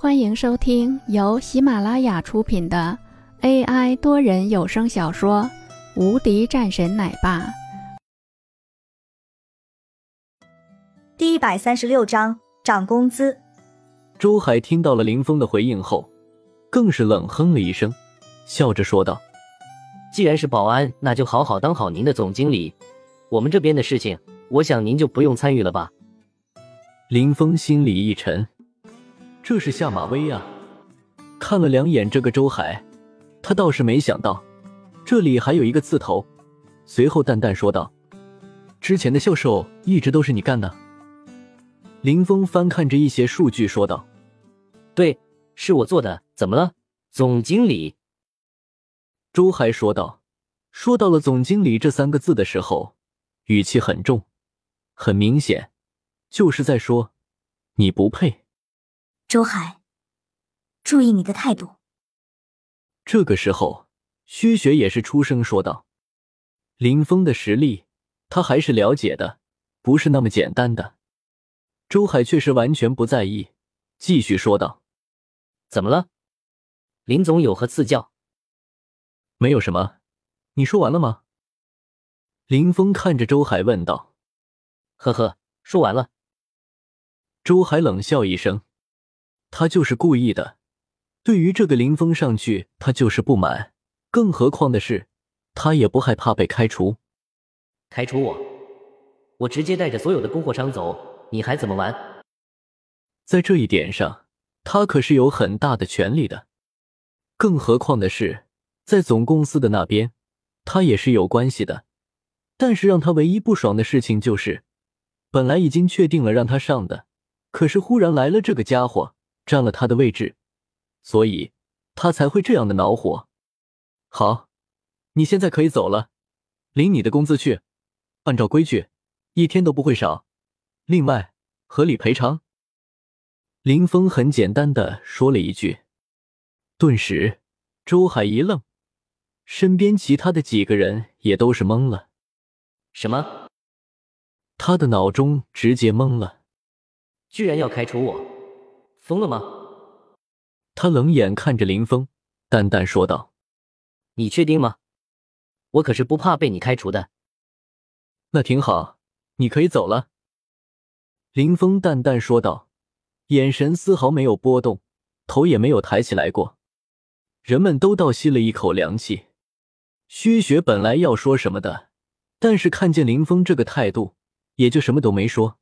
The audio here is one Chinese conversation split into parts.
欢迎收听由喜马拉雅出品的 AI 多人有声小说《无敌战神奶爸》第一百三十六章涨工资。周海听到了林峰的回应后，更是冷哼了一声，笑着说道：“既然是保安，那就好好当好您的总经理。我们这边的事情，我想您就不用参与了吧。”林峰心里一沉。这是下马威呀！看了两眼这个周海，他倒是没想到这里还有一个刺头。随后淡淡说道：“之前的销售一直都是你干的。”林峰翻看着一些数据说道：“对，是我做的。怎么了，总经理？”周海说道。说到了“总经理”这三个字的时候，语气很重，很明显就是在说你不配。周海，注意你的态度。这个时候，薛雪也是出声说道：“林峰的实力，他还是了解的，不是那么简单的。”周海却是完全不在意，继续说道：“怎么了？林总有何赐教？”“没有什么，你说完了吗？”林峰看着周海问道。“呵呵，说完了。”周海冷笑一声。他就是故意的。对于这个林峰上去，他就是不满。更何况的是，他也不害怕被开除。开除我，我直接带着所有的供货商走，你还怎么玩？在这一点上，他可是有很大的权利的。更何况的是，在总公司的那边，他也是有关系的。但是让他唯一不爽的事情就是，本来已经确定了让他上的，可是忽然来了这个家伙。占了他的位置，所以他才会这样的恼火。好，你现在可以走了，领你的工资去，按照规矩，一天都不会少。另外，合理赔偿。林峰很简单的说了一句，顿时周海一愣，身边其他的几个人也都是懵了。什么？他的脑中直接懵了，居然要开除我！疯了吗？他冷眼看着林峰，淡淡说道：“你确定吗？我可是不怕被你开除的。”那挺好，你可以走了。”林峰淡淡说道，眼神丝毫没有波动，头也没有抬起来过。人们都倒吸了一口凉气。薛雪本来要说什么的，但是看见林峰这个态度，也就什么都没说。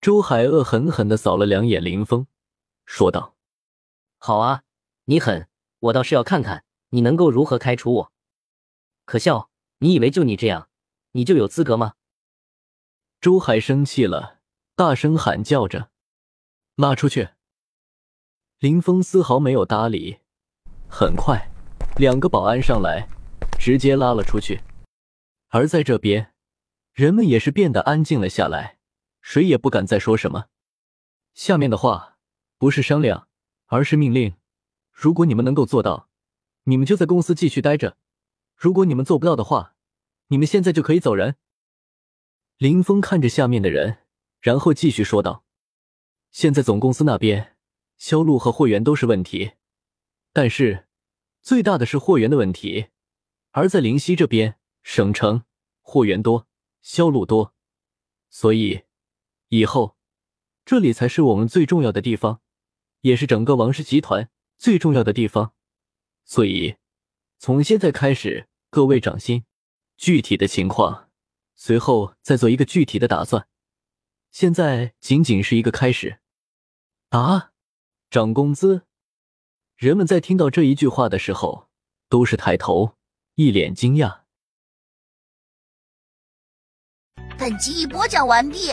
周海恶狠狠的扫了两眼林峰。说道：“好啊，你狠，我倒是要看看你能够如何开除我。可笑，你以为就你这样，你就有资格吗？”周海生气了，大声喊叫着：“拉出去！”林峰丝毫没有搭理。很快，两个保安上来，直接拉了出去。而在这边，人们也是变得安静了下来，谁也不敢再说什么。下面的话。不是商量，而是命令。如果你们能够做到，你们就在公司继续待着；如果你们做不到的话，你们现在就可以走人。林峰看着下面的人，然后继续说道：“现在总公司那边销路和货源都是问题，但是最大的是货源的问题。而在灵溪这边，省城货源多，销路多，所以以后这里才是我们最重要的地方。”也是整个王氏集团最重要的地方，所以从现在开始，各位掌心，具体的情况随后再做一个具体的打算。现在仅仅是一个开始。啊，涨工资！人们在听到这一句话的时候，都是抬头，一脸惊讶。本集已播讲完毕。